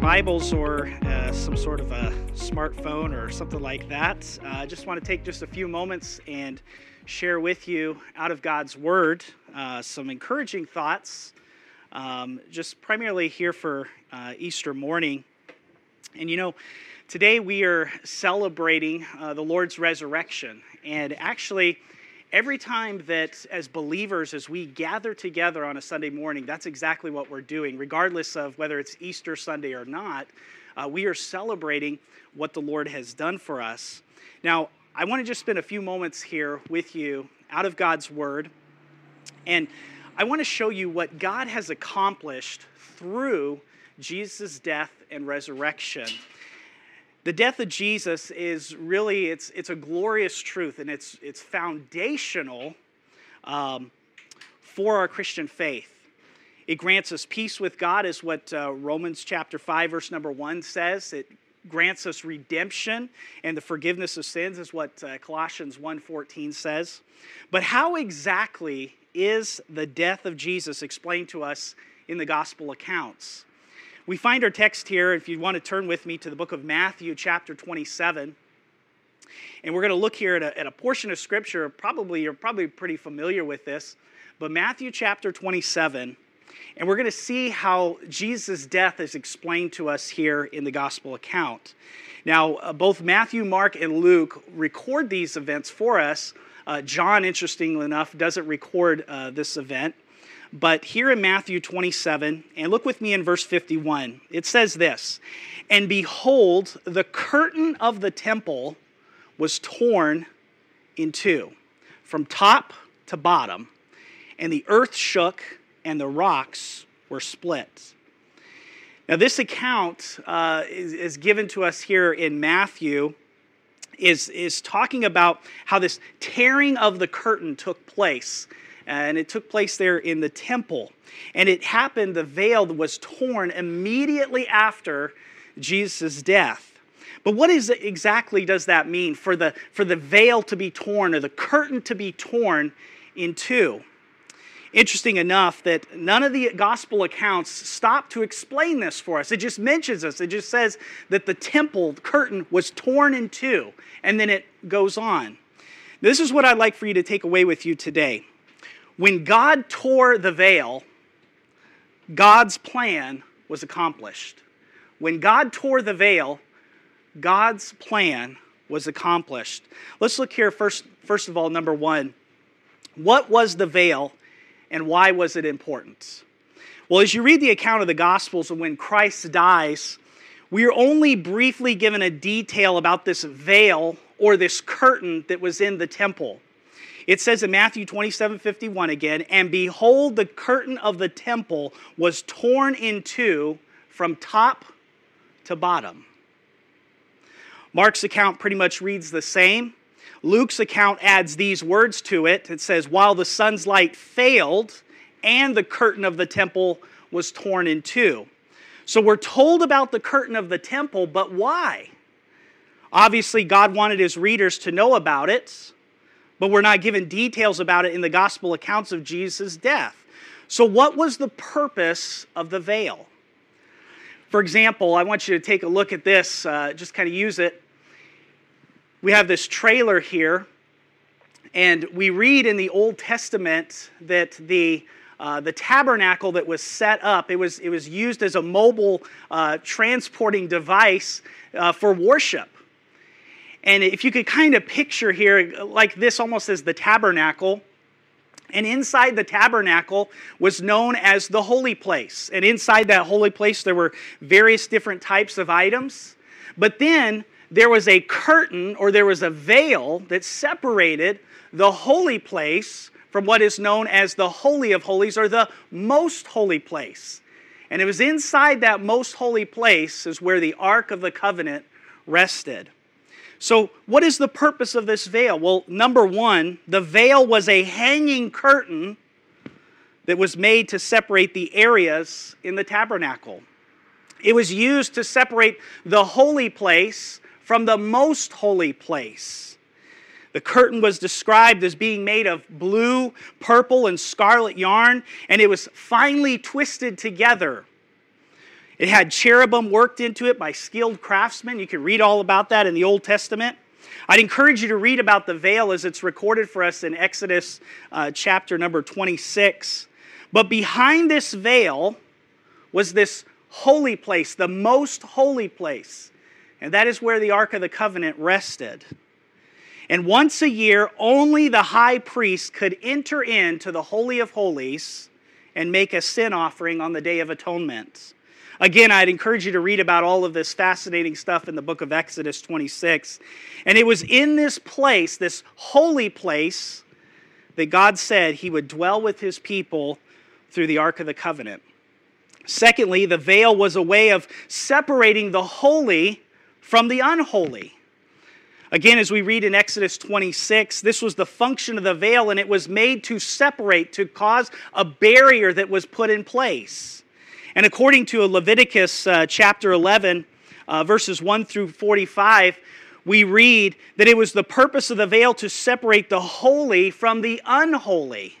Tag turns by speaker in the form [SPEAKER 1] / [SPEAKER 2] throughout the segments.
[SPEAKER 1] Bibles or uh, some sort of a smartphone or something like that, uh, I just want to take just a few moments and share with you out of God's Word uh, some encouraging thoughts, um, just primarily here for uh, Easter morning. And you know, today we are celebrating uh, the Lord's resurrection. And actually, every time that as believers as we gather together on a sunday morning that's exactly what we're doing. Regardless of whether it's easter sunday or not uh, we are celebrating what the lord has done for us. Now i want to just spend a few moments here with you out of god's word and i want to show you what god has accomplished through jesus death and resurrection the death of Jesus is really it's it's a glorious truth and it's it's foundational um, for our Christian faith. It grants us peace with God, is what uh, Romans chapter five verse number one says. It grants us redemption and the forgiveness of sins, is what uh, Colossians 1.14 says. But how exactly is the death of Jesus explained to us in the gospel accounts? We find our text here, if you want to turn with me to the book of Matthew, chapter 27. And we're going to look here at a, at a portion of scripture. Probably, you're probably pretty familiar with this, but Matthew chapter 27. And we're going to see how Jesus' death is explained to us here in the gospel account. Now, uh, both Matthew, Mark, and Luke record these events for us. Uh, John, interestingly enough, doesn't record uh, this event. But here in Matthew 27, and look with me in verse 51, it says this And behold, the curtain of the temple was torn in two, from top to bottom, and the earth shook, and the rocks were split. Now, this account uh, is, is given to us here in Matthew. Is, is talking about how this tearing of the curtain took place and it took place there in the temple. And it happened, the veil was torn immediately after Jesus' death. But what is exactly does that mean for the, for the veil to be torn or the curtain to be torn in two? Interesting enough that none of the gospel accounts stop to explain this for us. It just mentions us. It just says that the temple curtain was torn in two, and then it goes on. This is what I'd like for you to take away with you today. When God tore the veil, God's plan was accomplished. When God tore the veil, God's plan was accomplished. Let's look here first, first of all, number one. What was the veil and why was it important? Well, as you read the account of the Gospels and when Christ dies, we are only briefly given a detail about this veil or this curtain that was in the temple. It says in Matthew 27 51 again, and behold, the curtain of the temple was torn in two from top to bottom. Mark's account pretty much reads the same. Luke's account adds these words to it. It says, While the sun's light failed, and the curtain of the temple was torn in two. So we're told about the curtain of the temple, but why? Obviously, God wanted his readers to know about it but we're not given details about it in the gospel accounts of Jesus' death. So, what was the purpose of the veil? For example, I want you to take a look at this, uh, just kind of use it. We have this trailer here, and we read in the Old Testament that the uh, the tabernacle that was set up, it was, it was used as a mobile uh, transporting device uh, for worship. And if you could kind of picture here, like this almost as the tabernacle, and inside the tabernacle was known as the holy place. And inside that holy place, there were various different types of items. But then there was a curtain or there was a veil that separated the holy place from what is known as the Holy of Holies or the most holy place. And it was inside that most holy place is where the Ark of the Covenant rested. So, what is the purpose of this veil? Well, number one, the veil was a hanging curtain that was made to separate the areas in the tabernacle. It was used to separate the holy place from the most holy place. The curtain was described as being made of blue, purple, and scarlet yarn, and it was finely twisted together It had cherubim worked into it by skilled craftsmen. You can read all about that in the Old Testament. I'd encourage you to read about the veil as it's recorded for us in Exodus uh, chapter number 26. But behind this veil was this holy place, the most holy place. And that is where the Ark of the Covenant rested. And once a year, only the high priest could enter into the Holy of Holies and make a sin offering on the Day of Atonement. Again, I'd encourage you to read about all of this fascinating stuff in the book of Exodus 26. And it was in this place, this holy place, that God said he would dwell with his people through the Ark of the Covenant. Secondly, the veil was a way of separating the holy from the unholy. Again, as we read in Exodus 26, this was the function of the veil, and it was made to separate, to cause a barrier that was put in place. And according to Leviticus uh, chapter 11, uh, verses 1 through 45, we read that it was the purpose of the veil to separate the holy from the unholy,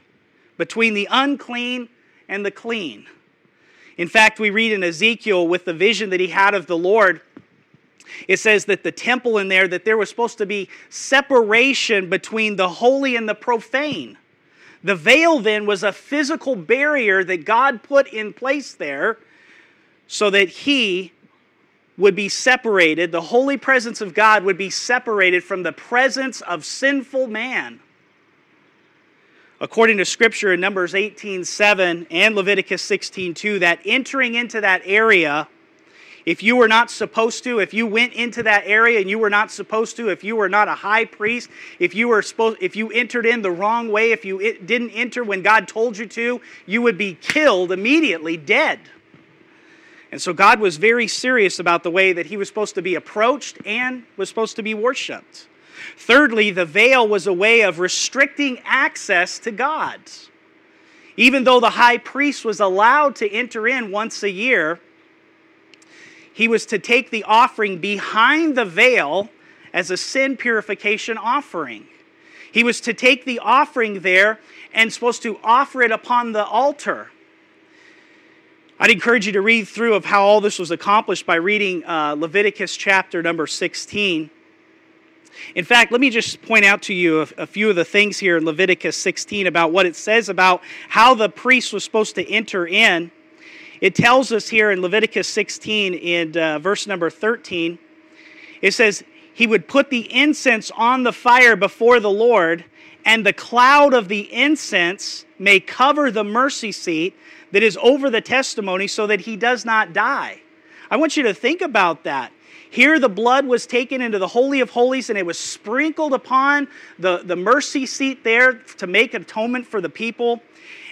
[SPEAKER 1] between the unclean and the clean. In fact, we read in Ezekiel with the vision that he had of the Lord, it says that the temple in there, that there was supposed to be separation between the holy and the profane. The veil then was a physical barrier that God put in place there so that he would be separated, the holy presence of God would be separated from the presence of sinful man. According to scripture in Numbers 18:7 and Leviticus 16:2 that entering into that area if you were not supposed to, if you went into that area and you were not supposed to, if you were not a high priest, if you were supposed if you entered in the wrong way, if you didn't enter when God told you to, you would be killed immediately, dead. And so God was very serious about the way that he was supposed to be approached and was supposed to be worshiped. Thirdly, the veil was a way of restricting access to God. Even though the high priest was allowed to enter in once a year, he was to take the offering behind the veil as a sin purification offering. He was to take the offering there and supposed to offer it upon the altar. I'd encourage you to read through of how all this was accomplished by reading uh, Leviticus chapter number 16. In fact, let me just point out to you a, a, few of the things here in Leviticus 16 about what it says about how the priest was supposed to enter in. It tells us here in Leviticus 16, in uh, verse number 13, it says, He would put the incense on the fire before the Lord, and the cloud of the incense may cover the mercy seat that is over the testimony so that he does not die. I want you to think about that. Here, the blood was taken into the Holy of Holies and it was sprinkled upon the, the mercy seat there to make atonement for the people.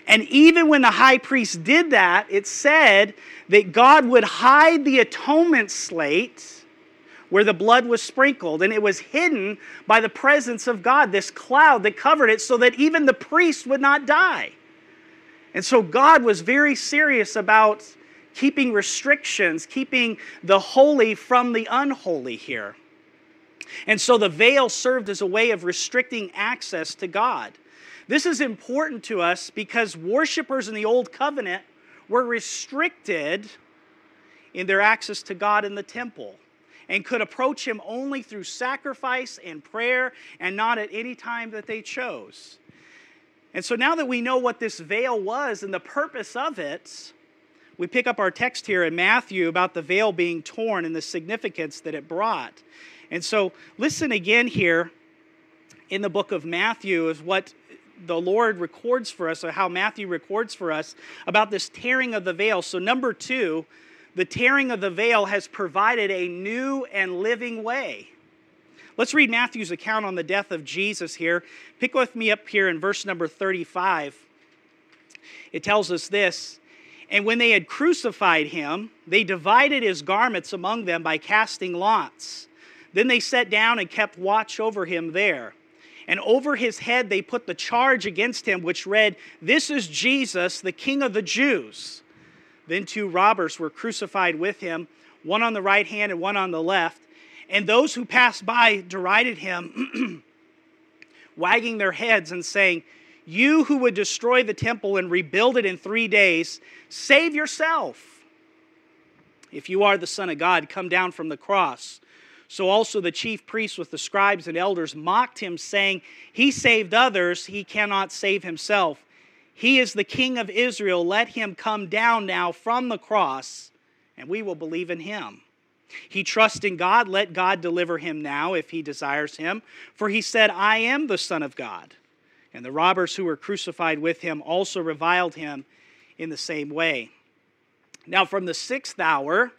[SPEAKER 1] And even when the high priest did that, it said that God would hide the atonement slate where the blood was sprinkled, and it was hidden by the presence of God, this cloud that covered it, so that even the priest would not die. And so God was very serious about keeping restrictions, keeping the holy from the unholy here. And so the veil served as a way of restricting access to God. This is important to us because worshipers in the Old Covenant were restricted in their access to God in the temple and could approach Him only through sacrifice and prayer and not at any time that they chose. And so now that we know what this veil was and the purpose of it, we pick up our text here in Matthew about the veil being torn and the significance that it brought. And so listen again here in the book of Matthew is what the Lord records for us, or how Matthew records for us about this tearing of the veil. So, number two, the tearing of the veil has provided a new and living way. Let's read Matthew's account on the death of Jesus here. Pick with me up here in verse number 35. It tells us this And when they had crucified him, they divided his garments among them by casting lots. Then they sat down and kept watch over him there and over his head they put the charge against him, which read, This is Jesus, the King of the Jews. Then two robbers were crucified with him, one on the right hand and one on the left. And those who passed by derided him, wagging their heads and saying, You who would destroy the temple and rebuild it in three days, save yourself. If you are the Son of God, come down from the cross. So also the chief priests with the scribes and elders mocked him, saying, He saved others, he cannot save himself. He is the King of Israel. Let him come down now from the cross, and we will believe in him. He trusts in God. Let God deliver him now if he desires him. For he said, I am the Son of God. And the robbers who were crucified with him also reviled him in the same way. Now, from the sixth hour,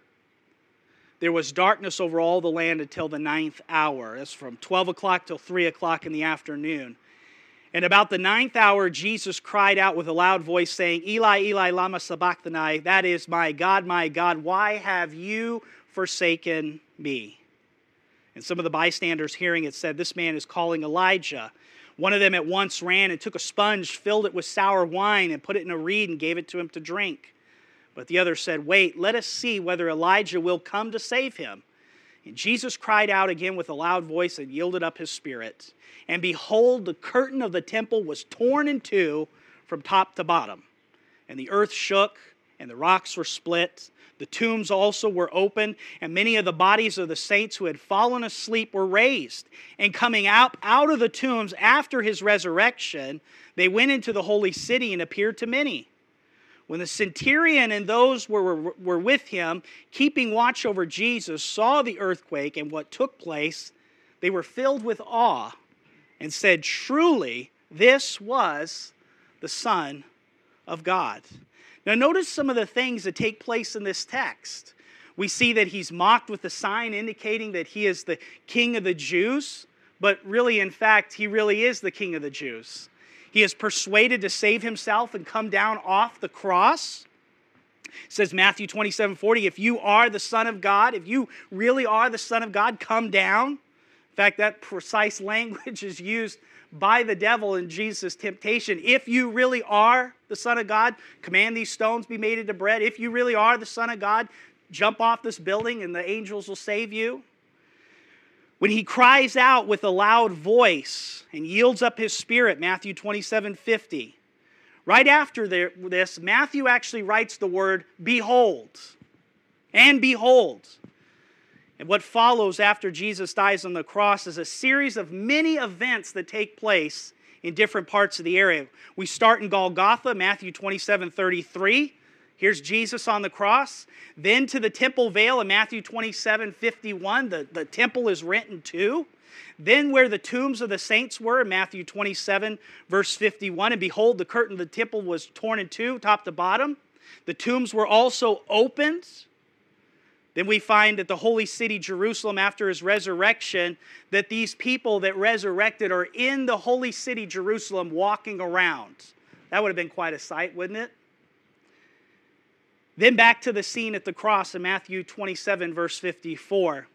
[SPEAKER 1] there was darkness over all the land until the ninth hour. That's from 12 o'clock till 3 o'clock in the afternoon. And about the ninth hour, Jesus cried out with a loud voice, saying, Eli, Eli, Lama Sabachthani, that is, my God, my God, why have you forsaken me? And some of the bystanders hearing it said, This man is calling Elijah. One of them at once ran and took a sponge, filled it with sour wine, and put it in a reed and gave it to him to drink. But the other said, Wait, let us see whether Elijah will come to save him. And Jesus cried out again with a loud voice and yielded up his spirit. And behold, the curtain of the temple was torn in two from top to bottom. And the earth shook, and the rocks were split. The tombs also were opened, and many of the bodies of the saints who had fallen asleep were raised. And coming out, out of the tombs after his resurrection, they went into the holy city and appeared to many. When the centurion and those were, were, with him, keeping watch over Jesus, saw the earthquake and what took place, they were filled with awe and said, Truly, this was the Son of God. Now, notice some of the things that take place in this text. We see that he's mocked with a sign indicating that he is the king of the Jews, but really, in fact, he really is the king of the Jews. He is persuaded to save himself and come down off the cross. It says Matthew 27 40, if you are the Son of God, if you really are the Son of God, come down. In fact, that precise language is used by the devil in Jesus' temptation. If you really are the Son of God, command these stones be made into bread. If you really are the Son of God, jump off this building and the angels will save you. When he cries out with a loud voice and yields up his spirit, Matthew 27 50. Right after this, Matthew actually writes the word behold and behold. And what follows after Jesus dies on the cross is a series of many events that take place in different parts of the area. We start in Golgotha, Matthew 27 33. Here's Jesus on the cross. Then to the temple veil in Matthew 27 51, the, the temple is rent in two. Then where the tombs of the saints were in Matthew 27, verse 51, and behold, the curtain of the temple was torn in two, top to bottom. The tombs were also opened. Then we find that the holy city, Jerusalem, after his resurrection, that these people that resurrected are in the holy city, Jerusalem, walking around. That would have been quite a sight, wouldn't it? Then back to the scene at the cross in Matthew 27, verse 54.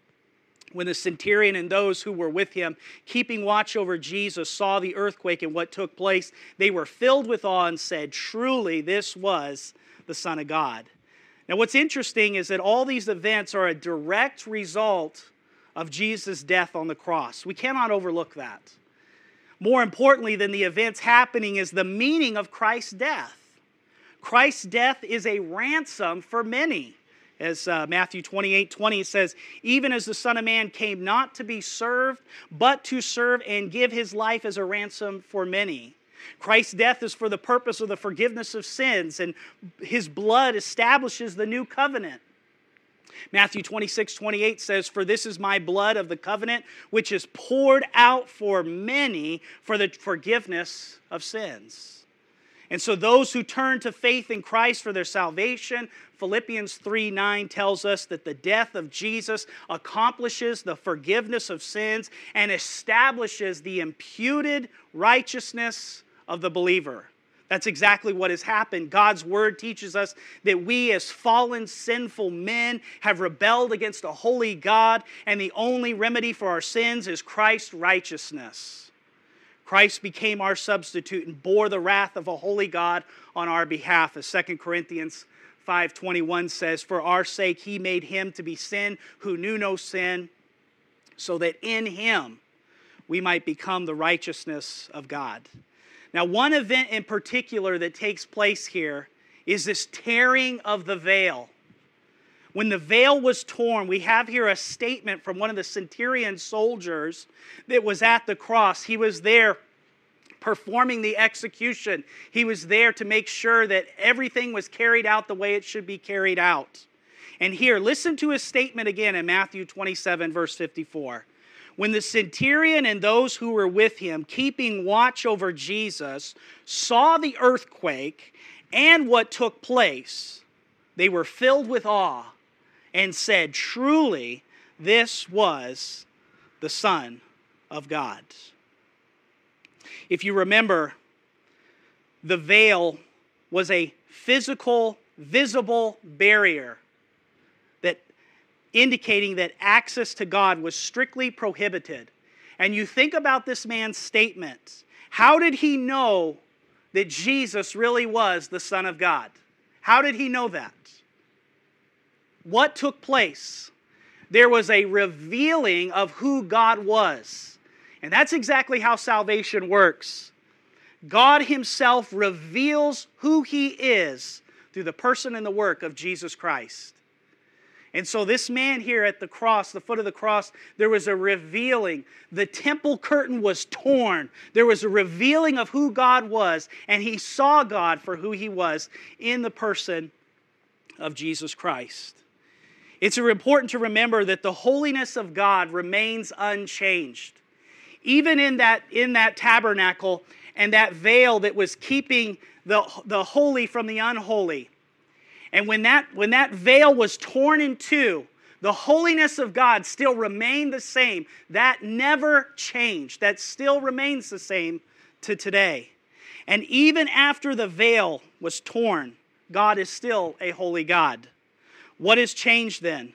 [SPEAKER 1] When the centurion and those who were with him, keeping watch over Jesus, saw the earthquake and what took place, they were filled with awe and said, Truly, this was the Son of God. Now, what's interesting is that all these events are a direct result of Jesus' death on the cross. We cannot overlook that. More importantly than the events happening is the meaning of Christ's death. Christ's death is a ransom for many. As uh, Matthew 28 20 says, even as the Son of Man came not to be served, but to serve and give his life as a ransom for many. Christ's death is for the purpose of the forgiveness of sins, and his blood establishes the new covenant. Matthew 26, 28 says, For this is my blood of the covenant, which is poured out for many for the forgiveness of sins. And so those who turn to faith in Christ for their salvation, Philippians 3 9 tells us that the death of Jesus accomplishes the forgiveness of sins and establishes the imputed righteousness of the believer. That's exactly what has happened. God's word teaches us that we, as fallen, sinful men, have rebelled against a holy God, and the only remedy for our sins is Christ's righteousness. Christ became our substitute and bore the wrath of a holy God on our behalf. As 2 Corinthians 5:21 says, "For our sake he made him to be sin who knew no sin, so that in him we might become the righteousness of God." Now, one event in particular that takes place here is this tearing of the veil. When the veil was torn, we have here a statement from one of the centurion soldiers that was at the cross. He was there performing the execution, he was there to make sure that everything was carried out the way it should be carried out. And here, listen to his statement again in Matthew 27, verse 54. When the centurion and those who were with him, keeping watch over Jesus, saw the earthquake and what took place, they were filled with awe and said, Truly, this was the Son of God. If you remember, the veil was a physical, visible barrier that indicating that access to God was strictly prohibited. And you think about this man's statement. How did he know that Jesus really was the Son of God? How did he know that? What took place? There was a revealing of who God was. And that's exactly how salvation works. God Himself reveals who He is through the person and the work of Jesus Christ. And so, this man here at the cross, the foot of the cross, there was a revealing. The temple curtain was torn. There was a revealing of who God was, and he saw God for who he was in the person of Jesus Christ. It's important to remember that the holiness of God remains unchanged. Even in that, in that tabernacle and that veil that was keeping the, the holy from the unholy. And when that, when that veil was torn in two, the holiness of God still remained the same. That never changed. That still remains the same to today. And even after the veil was torn, God is still a holy God. What has changed then?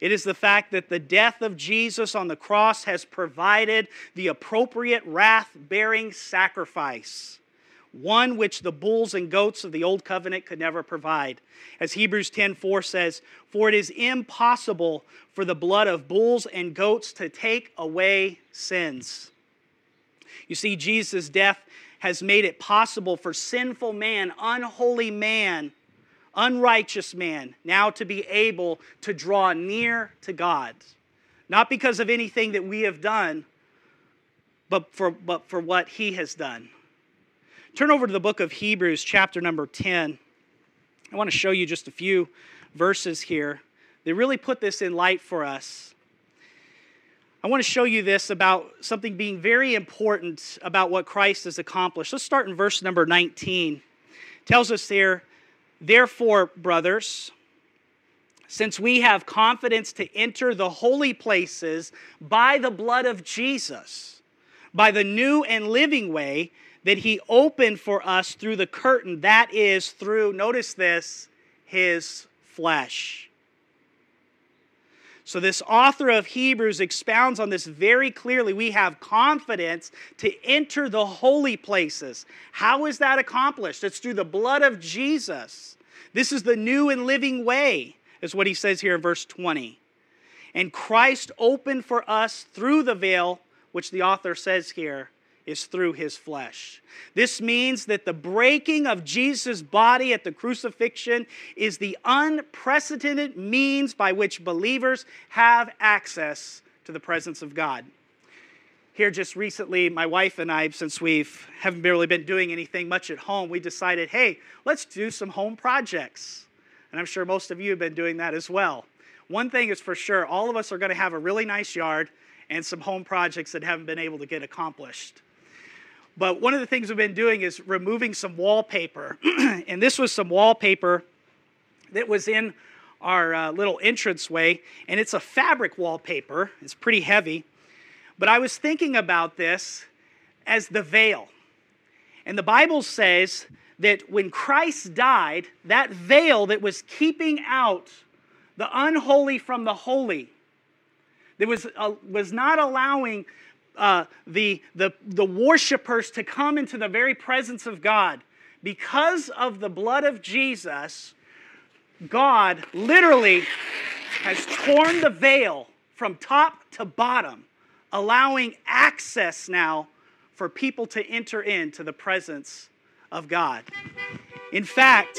[SPEAKER 1] It is the fact that the death of Jesus on the cross has provided the appropriate wrath bearing sacrifice, one which the bulls and goats of the old covenant could never provide. As Hebrews 10:4 says, "For it is impossible for the blood of bulls and goats to take away sins." You see Jesus' death has made it possible for sinful man, unholy man, unrighteous man now to be able to draw near to God. Not because of anything that we have done, but for, but for what he has done. Turn over to the book of Hebrews, chapter number 10. I want to show you just a few verses here that really put this in light for us. I want to show you this about something being very important about what Christ has accomplished. Let's start in verse number 19. It tells us there, Therefore, brothers, since we have confidence to enter the holy places by the blood of Jesus, by the new and living way that he opened for us through the curtain, that is through, notice this, his flesh. So, this author of Hebrews expounds on this very clearly. We have confidence to enter the holy places. How is that accomplished? It's through the blood of Jesus. This is the new and living way, is what he says here in verse 20. And Christ opened for us through the veil, which the author says here is through his flesh. This means that the breaking of Jesus' body at the crucifixion is the unprecedented means by which believers have access to the presence of God. Here, just recently, my wife and I, since we haven't really been doing anything much at home, we decided, hey, let's do some home projects. And I'm sure most of you have been doing that as well. One thing is for sure, all of us are going to have a really nice yard and some home projects that haven't been able to get accomplished. But one of the things we've been doing is removing some wallpaper. and this was some wallpaper that was in our uh, little entranceway. And it's a fabric wallpaper, it's pretty heavy. But I was thinking about this as the veil. And the Bible says that when Christ died, that veil that was keeping out the unholy from the holy, that was, uh, was not allowing uh, the, the, the worshipers to come into the very presence of God. Because of the blood of Jesus, God literally has torn the veil from top to bottom, allowing access now for people to enter into the presence of God. In fact,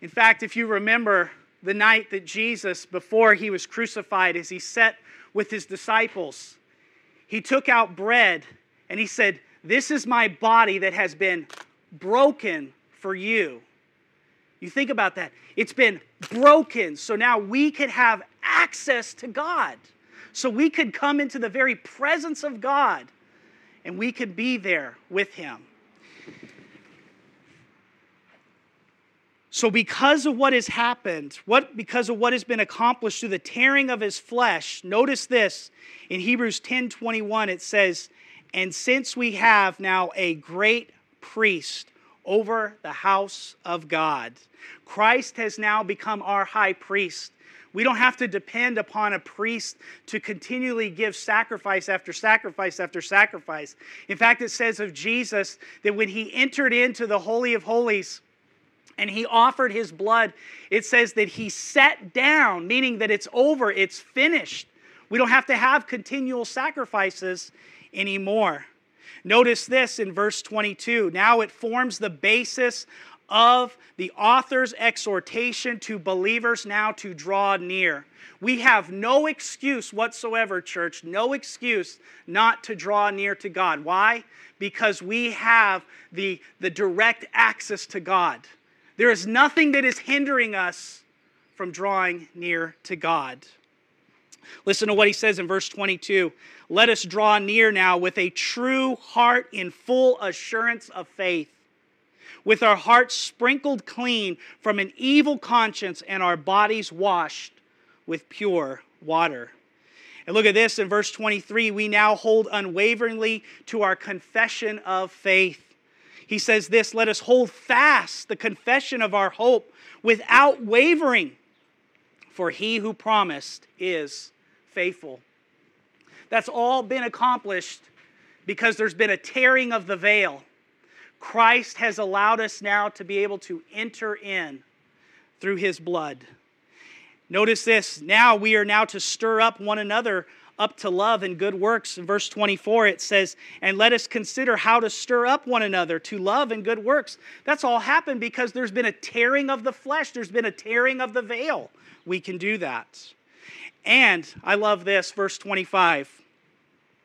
[SPEAKER 1] in fact, if you remember the night that Jesus, before he was crucified, as he sat with his disciples, he took out bread and he said, This is my body that has been broken for you. You think about that. It's been broken, so now we could have access to God. So we could come into the very presence of God and we could be there with Him. So, because of what has happened, what, because of what has been accomplished through the tearing of his flesh, notice this in Hebrews 10 21, it says, And since we have now a great priest over the house of God, Christ has now become our high priest. We don't have to depend upon a priest to continually give sacrifice after sacrifice after sacrifice. In fact, it says of Jesus that when he entered into the Holy of Holies, and he offered his blood, it says that he sat down, meaning that it's over, it's finished. We don't have to have continual sacrifices anymore. Notice this in verse 22. Now it forms the basis of the author's exhortation to believers now to draw near. We have no excuse whatsoever, church, no excuse not to draw near to God. Why? Because we have the, the direct access to God. There is nothing that is hindering us from drawing near to God. Listen to what he says in verse 22 Let us draw near now with a true heart in full assurance of faith, with our hearts sprinkled clean from an evil conscience and our bodies washed with pure water. And look at this in verse 23 we now hold unwaveringly to our confession of faith. He says this let us hold fast the confession of our hope without wavering, for he who promised is faithful. That's all been accomplished because there's been a tearing of the veil. Christ has allowed us now to be able to enter in through his blood. Notice this now we are now to stir up one another up to love and good works. In verse 24, it says, And let us consider how to stir up one another to love and good works. That's all happened because there's been a tearing of the flesh, there's been a tearing of the veil. We can do that. And I love this, verse 25.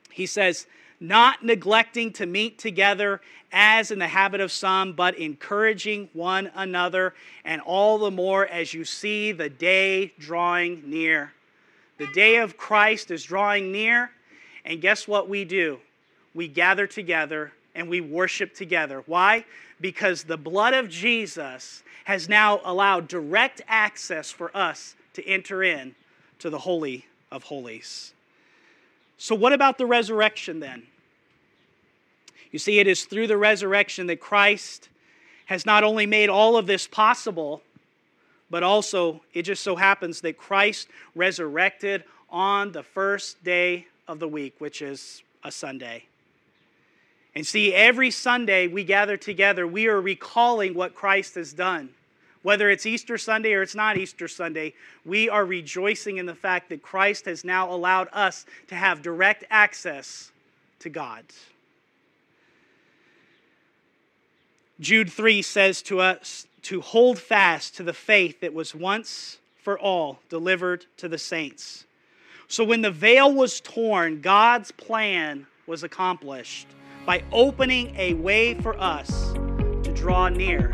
[SPEAKER 1] He says, Not neglecting to meet together as in the habit of some, but encouraging one another, and all the more as you see the day drawing near. The day of Christ is drawing near, and guess what we do? We gather together and we worship together. Why? Because the blood of Jesus has now allowed direct access for us to enter in to the Holy of Holies. So, what about the resurrection then? You see, it is through the resurrection that Christ has not only made all of this possible, but also it just so happens that Christ resurrected on the first day of the week, which is a Sunday. And see, every Sunday we gather together, we are recalling what Christ has done. Whether it's Easter Sunday or it's not Easter Sunday, we are rejoicing in the fact that Christ has now allowed us to have direct access to God. Jude 3 says to us to hold fast to the faith that was once for all delivered to the saints. So when the veil was torn, God's plan was accomplished by opening a way for us to draw near.